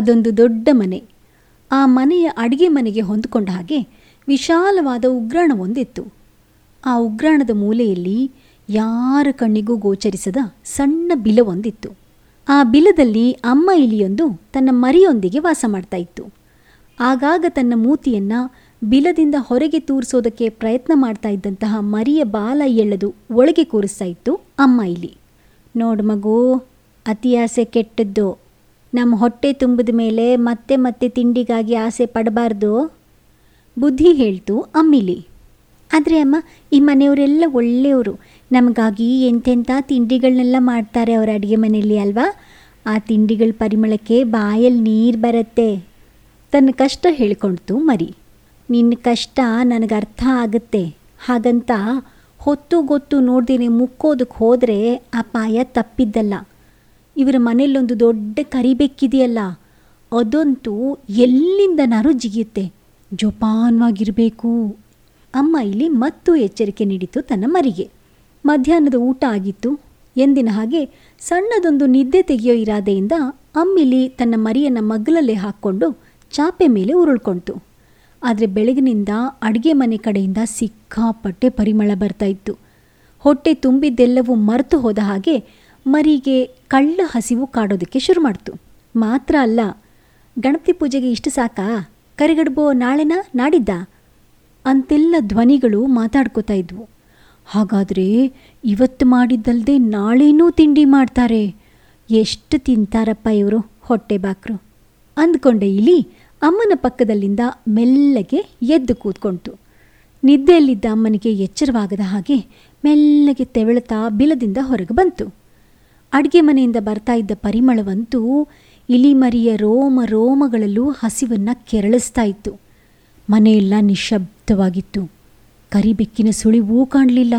ಅದೊಂದು ದೊಡ್ಡ ಮನೆ. ಆ ಮನೆಯ ಅಡಿಗೆ ಮನೆಗೆ ಹೊಂದಿಕೊಂಡ ಹಾಗೆ ವಿಶಾಲವಾದ ಉಗ್ರಾಣವೊಂದಿತ್ತು ಆ ಉಗ್ರಾಣದ ಮೂಲೆಯಲ್ಲಿ ಯಾರ ಕಣ್ಣಿಗೂ ಗೋಚರಿಸದ ಸಣ್ಣ ಬಿಲವೊಂದಿತ್ತು ಆ ಬಿಲದಲ್ಲಿ ಅಮ್ಮ ಇಲಿಯೊಂದು ತನ್ನ ಮರಿಯೊಂದಿಗೆ ವಾಸ ಮಾಡ್ತಾ ಇತ್ತು. ಆಗಾಗ ತನ್ನ ಮೂತಿಯನ್ನು ಬಿಲದಿಂದ ಹೊರಗೆ ತೂರಿಸೋದಕ್ಕೆ ಪ್ರಯತ್ನ ಮಾಡ್ತಾ ಇದ್ದಂತಹ ಮರಿಯ ಬಾಲ ಎಳೆದು ಒಳಗೆ ಕೂರಿಸ್ತಾ ಇತ್ತು ಅಮ್ಮ ಇಲಿ. ನೋಡು ಮಗು, ಅತಿಯಾಸೆ ಕೆಟ್ಟದ್ದು. ನಮ್ಮ ಹೊಟ್ಟೆ ತುಂಬಿದ ಮೇಲೆ ಮತ್ತೆ ಮತ್ತೆ ತಿಂಡಿಗಾಗಿ ಆಸೆ ಪಡಬಾರ್ದು. ಬುದ್ಧಿ ಹೇಳ್ತು ಅಮ್ಮಿಲಿ. ಆದರೆ ಅಮ್ಮ, ಈ ಮನೆಯವರೆಲ್ಲ ಒಳ್ಳೆಯವರು. ನಮಗಾಗಿ ಎಂತೆಂಥ ತಿಂಡಿಗಳನ್ನೆಲ್ಲ ಮಾಡ್ತಾರೆ ಅವರ ಅಡುಗೆ ಮನೆಯಲ್ಲಿ ಅಲ್ವಾ? ಆ ತಿಂಡಿಗಳ ಪರಿಮಳಕ್ಕೆ ಬಾಯಲ್ಲಿ ನೀರು ಬರುತ್ತೆ. ತನ್ನ ಕಷ್ಟ ಹೇಳ್ಕೊಳ್ತು ಮರಿ. ನಿನ್ನ ಕಷ್ಟ ನನಗೆ ಅರ್ಥ ಆಗುತ್ತೆ. ಹಾಗಂತ ಹೊತ್ತು ಗೊತ್ತು ನೋಡ್ದಿನಿ ಮುಕ್ಕೋದಕ್ಕೆ ಹೋದರೆ ಅಪಾಯ ತಪ್ಪಿದ್ದಲ್ಲ. ಇವರ ಮನೆಯಲ್ಲೊಂದು ದೊಡ್ಡ ಕರಿಬೇಕಿದೆಯಲ್ಲ, ಅದಂತೂ ಎಲ್ಲಿಂದನಾರು ಜಿಗಿಯುತ್ತೆ. ಜೋಪಾನವಾಗಿರಬೇಕು. ಅಮ್ಮ ಇಲ್ಲಿ ಮತ್ತೂ ಎಚ್ಚರಿಕೆ ನೀಡಿತು ತನ್ನ ಮರಿಗೆ. ಮಧ್ಯಾಹ್ನದ ಊಟ ಆಗಿತ್ತು. ಎಂದಿನ ಹಾಗೆ ಸಣ್ಣದೊಂದು ನಿದ್ದೆ ತೆಗೆಯೋ ಇರಾದೆಯಿಂದ ಅಮ್ಮಿಲಿ ತನ್ನ ಮರಿಯನ್ನು ಮಗ್ಗಲಲ್ಲೇ ಹಾಕ್ಕೊಂಡು ಚಾಪೆ ಮೇಲೆ ಉರುಳ್ಕೊಳ್ತು ಆದರೆ ಬೆಳಗಿನಿಂದ ಅಡುಗೆ ಮನೆ ಕಡೆಯಿಂದ ಸಿಕ್ಕಾಪಟ್ಟೆ ಪರಿಮಳ ಬರ್ತಾ ಇತ್ತು. ಹೊಟ್ಟೆ ತುಂಬಿದ್ದೆಲ್ಲವೂ ಮರೆತು ಹೋದ ಹಾಗೆ ಮರಿಗೆ ಕಳ್ಳ ಹಸಿವು ಕಾಡೋದಕ್ಕೆ ಶುರು ಮಾಡ್ತು. ಮಾತ್ರ ಅಲ್ಲ, ಗಣಪತಿ ಪೂಜೆಗೆ ಇಷ್ಟು ಸಾಕಾ? ಕರಿಗಡ್ಬೋ ನಾಳೆನಾ, ನಾಡಿದ್ದ? ಅಂತೆಲ್ಲ ಧ್ವನಿಗಳು ಮಾತಾಡ್ಕೋತಾ ಇದ್ವು. ಹಾಗಾದರೆ ಇವತ್ತು ಮಾಡಿದ್ದಲ್ಲದೆ ನಾಳೆನೂ ತಿಂಡಿ ಮಾಡ್ತಾರೆ. ಎಷ್ಟು ತಿಂತಾರಪ್ಪ ಇವರು, ಹೊಟ್ಟೆ ಬಾಕ್ರು. ಅಂದ್ಕೊಂಡೆ ಇಲಿ ಅಮ್ಮನ ಪಕ್ಕದಲ್ಲಿಂದ ಮೆಲ್ಲಗೆ ಎದ್ದು ಕೂತ್ಕೊಂತು ನಿದ್ದೆಯಲ್ಲಿದ್ದ ಅಮ್ಮನಿಗೆ ಎಚ್ಚರವಾಗದ ಹಾಗೆ ಮೆಲ್ಲಗೆ ತೆವಳುತ್ತಾ ಬಿಲದಿಂದ ಹೊರಗೆ ಬಂತು. ಅಡುಗೆ ಮನೆಯಿಂದ ಬರ್ತಾ ಇದ್ದ ಪರಿಮಳವಂತೂ ಇಲಿಮರಿಯ ರೋಮ ರೋಮಗಳಲ್ಲೂ ಹಸಿವನ್ನು ಕೆರಳಿಸ್ತಾ ಇತ್ತು. ಮನೆಯೆಲ್ಲ ನಿಶ್ಶಬ್ದವಾಗಿತ್ತು ಕರಿಬೆಕ್ಕಿನ ಸುಳಿವೂ ಕಾಣಲಿಲ್ಲ.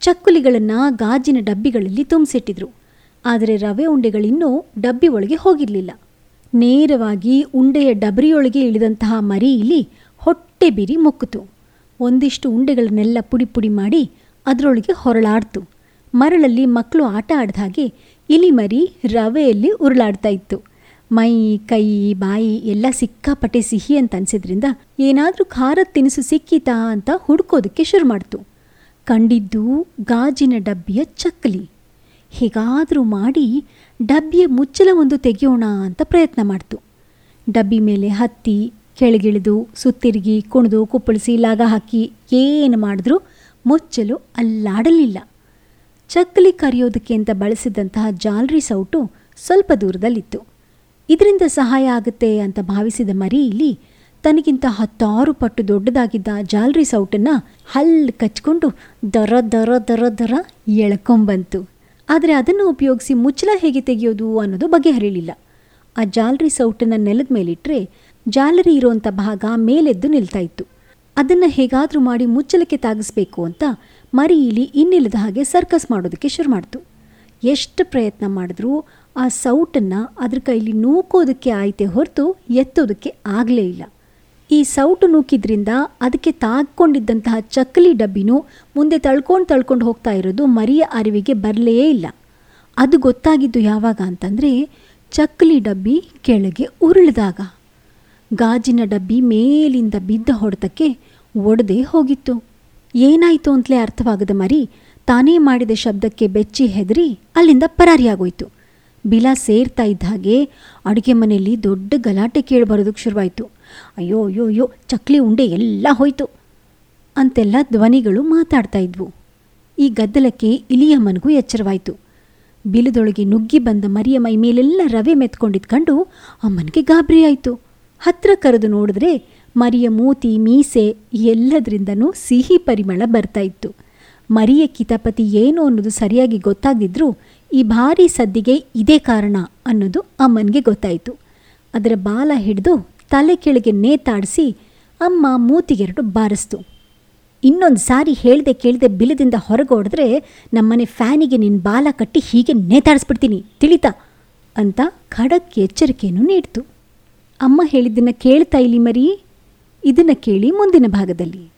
ಚಕ್ಕುಲಿಗಳನ್ನು ಗಾಜಿನ ಡಬ್ಬಿಗಳಲ್ಲಿ ತುಂಬಿಸಿಟ್ಟಿದ್ರು. ಆದರೆ ರವೆ ಉಂಡೆಗಳಿನ್ನೂ ಡಬ್ಬಿ ಒಳಗೆ ಹೋಗಿರಲಿಲ್ಲ. ನೇರವಾಗಿ ಉಂಡೆಯ ಡಬರಿಯೊಳಗೆ ಇಳಿದಂತಹ ಮರಿ ಇಲಿ ಹೊಟ್ಟೆ ಬಿರಿ ಮುಕ್ಕಿತು. ಒಂದಿಷ್ಟು ಉಂಡೆಗಳನ್ನೆಲ್ಲ ಪುಡಿ ಪುಡಿ ಮಾಡಿ ಅದರೊಳಗೆ ಹೊರಳಾಡ್ತು. ಮರಳಲ್ಲಿ ಮಕ್ಕಳು ಆಟ ಆಡ್ದ ಹಾಗೆ ಇಲಿ ಮರಿ ರವೆಯಲ್ಲಿ ಉರುಳಾಡ್ತಾ ಇತ್ತು. ಮೈ, ಕೈ, ಬಾಯಿ ಎಲ್ಲ ಸಿಕ್ಕಾಪಟ್ಟೆ ಸಿಹಿ ಅಂತ ಅನ್ಸಿದ್ರಿಂದ ಏನಾದರೂ ಖಾರದ ತಿನಿಸು ಸಿಕ್ಕಿತಾ ಅಂತ ಹುಡ್ಕೋದಕ್ಕೆ ಶುರು ಮಾಡ್ತು. ಕಂಡಿದ್ದು ಗಾಜಿನ ಡಬ್ಬಿಯ ಚಕ್ಕಲಿ ಹೇಗಾದರೂ ಮಾಡಿ ಡಬ್ಬಿಯ ಮುಚ್ಚಲ ಒಂದು ತೆಗೆಯೋಣ ಅಂತ ಪ್ರಯತ್ನ ಮಾಡ್ತು. ಡಬ್ಬಿ ಮೇಲೆ ಹತ್ತಿ, ಕೆಳಗಿಳಿದು, ಸುತ್ತಿರುಗಿ, ಕುಣಿದು, ಕುಪ್ಪಳಿಸಿ, ಲಾಗ ಹಾಕಿ, ಏನು ಮಾಡಿದ್ರೂ ಮುಚ್ಚಲು ಅಲ್ಲಾಡಲಿಲ್ಲ. ಚಕ್ಕಲಿ ಕರೆಯೋದಕ್ಕೆ ಅಂತ ಬಳಸಿದಂತಹ ಜಾಲ್ರಿ ಸೌಟು ಸ್ವಲ್ಪ ದೂರದಲ್ಲಿತ್ತು. ಇದರಿಂದ ಸಹಾಯ ಆಗುತ್ತೆ ಅಂತ ಭಾವಿಸಿದ ಮರಿ ಇಲ್ಲಿ ತನಗಿಂತ ಹತ್ತಾರು ಪಟ್ಟು ದೊಡ್ಡದಾಗಿದ್ದ ಜಾಲ್ರಿ ಸೌಟನ್ನು ಹಲ್ಲು ಕಚ್ಕೊಂಡು ದರ ದರ ದರ ದರ ಎಳ್ಕೊಂಬಂತು. ಆದರೆ ಅದನ್ನು ಉಪಯೋಗಿಸಿ ಮುಚ್ಚಲ ಹೇಗೆ ತೆಗೆಯೋದು ಅನ್ನೋದು ಬಗೆಹರಿಲಿಲ್ಲ. ಆ ಜಾಲರಿ ಸೌಟನ್ನು ನೆಲದ ಮೇಲಿಟ್ಟರೆ ಜಾಲರಿ ಇರುವಂಥ ಭಾಗ ಮೇಲೆದ್ದು ನಿಲ್ತಾ ಇತ್ತು. ಅದನ್ನು ಹೇಗಾದರೂ ಮಾಡಿ ಮುಚ್ಚಲಕ್ಕೆ ತಾಗಿಸ್ಬೇಕು ಅಂತ ಮರಿ ಇಲಿ ಇನ್ನಿಲ್ಲದ ಹಾಗೆ ಸರ್ಕಸ್ ಮಾಡೋದಕ್ಕೆ ಶುರು ಮಾಡಿತು. ಎಷ್ಟು ಪ್ರಯತ್ನ ಮಾಡಿದ್ರೂ ಆ ಸೌಟನ್ನು ಅದ್ರ ಕೈಲಿ ನೂಕೋದಕ್ಕೆ ಆಯ್ತೆ ಹೊರತು ಎತ್ತೋದಕ್ಕೆ ಆಗಲೇ ಇಲ್ಲ. ಈ ಸೌಟು ನೂಕಿದ್ರಿಂದ ಅದಕ್ಕೆ ತಾಗ್ಕೊಂಡಿದ್ದಂತಹ ಚಕ್ಕಲಿ ಡಬ್ಬಿನೂ ಮುಂದೆ ತಳ್ಕೊಂಡು ತಳ್ಕೊಂಡು ಹೋಗ್ತಾ ಇರೋದು ಮರಿಯ ಅರಿವಿಗೆ ಬರಲೇ ಇಲ್ಲ. ಅದು ಗೊತ್ತಾಗಿದ್ದು ಯಾವಾಗ ಅಂತಂದರೆ ಚಕ್ಕಲಿ ಡಬ್ಬಿ ಕೆಳಗೆ ಉರುಳಿದಾಗ. ಗಾಜಿನ ಡಬ್ಬಿ ಮೇಲಿಂದ ಬಿದ್ದ ಹೊಡೆತಕ್ಕೆ ಒಡೆದೇ ಹೋಗಿತ್ತು. ಏನಾಯಿತು ಅಂತಲೇ ಅರ್ಥವಾಗದ ಮರಿ ತಾನೇ ಮಾಡಿದ ಶಬ್ದಕ್ಕೆ ಬೆಚ್ಚಿ ಹೆದರಿ ಅಲ್ಲಿಂದ ಪರಾರಿಯಾಗೋಯ್ತು. ಬಿಲ ಸೇರ್ತಾ ಇದ್ದ ಹಾಗೆ ಅಡುಗೆ ಮನೆಯಲ್ಲಿ ದೊಡ್ಡ ಗಲಾಟೆ ಕೇಳಿಬರೋದಕ್ಕೆ ಶುರುವಾಯಿತು. ಅಯ್ಯೋ ಅಯ್ಯೋ ಅಯ್ಯೋ, ಚಕ್ಲಿ ಉಂಡೆ ಎಲ್ಲ ಹೋಯ್ತು. ಅಂತೆಲ್ಲ ಧ್ವನಿಗಳು ಮಾತಾಡ್ತಾ ಇದ್ವು. ಈ ಗದ್ದಲಕ್ಕೆ ಇಲಿಯಮ್ಮನಿಗೂ ಎಚ್ಚರವಾಯಿತು. ಬಿಲದೊಳಗೆ ನುಗ್ಗಿ ಬಂದ ಮರಿಯ ಮೈ ಮೇಲೆಲ್ಲ ರವೆ ಮೆತ್ಕೊಂಡಿದ್ಕಂಡು ಅಮ್ಮನಿಗೆ ಗಾಬರಿ ಆಯಿತು ಹತ್ರ ಕರೆದು ನೋಡಿದ್ರೆ ಮರಿಯ ಮೂತಿ, ಮೀಸೆ ಎಲ್ಲದರಿಂದನೂ ಸಿಹಿ ಪರಿಮಳ ಬರ್ತಾ ಇತ್ತು. ಮರಿಯ ಕಿತಾಪತಿ ಏನು ಅನ್ನೋದು ಸರಿಯಾಗಿ ಗೊತ್ತಾಗದಿದ್ರೂ ಈ ಭಾರಿ ಸದ್ದಿಗೆ ಇದೇ ಕಾರಣ ಅನ್ನೋದು ಅಮ್ಮನಿಗೆ ಗೊತ್ತಾಯಿತು. ಅದರ ಬಾಲ ಹಿಡಿದು ತಲೆ ಕೆಳಗೆ ನೇತಾಡಿಸಿ ಅಮ್ಮ ಮೂತಿಗೆರಡು ಬಾರಿಸ್ತು. ಇನ್ನೊಂದು ಸಾರಿ ಹೇಳ್ದೆ ಕೇಳದೆ ಬಿಲದಿಂದ ಹೊರಗೋಡಿದ್ರೆ ನಮ್ಮನೆ ಫ್ಯಾನಿಗೆ ನಿನ್ನ ಬಾಲ ಕಟ್ಟಿ ಹೀಗೆ ನೇತಾಡಿಸ್ಬಿಡ್ತೀನಿ, ತಿಳಿತಾ? ಅಂತ ಖಡಕ್ ಎಚ್ಚರಿಕೆಯನ್ನು ನೀಡ್ತು. ಅಮ್ಮ ಹೇಳಿದ್ದನ್ನು ಕೇಳ್ತಾ ಇಲ್ಲಿ ಮರಿ ಇದನ್ನು ಕೇಳಿ ಮುಂದಿನ ಭಾಗದಲ್ಲಿ.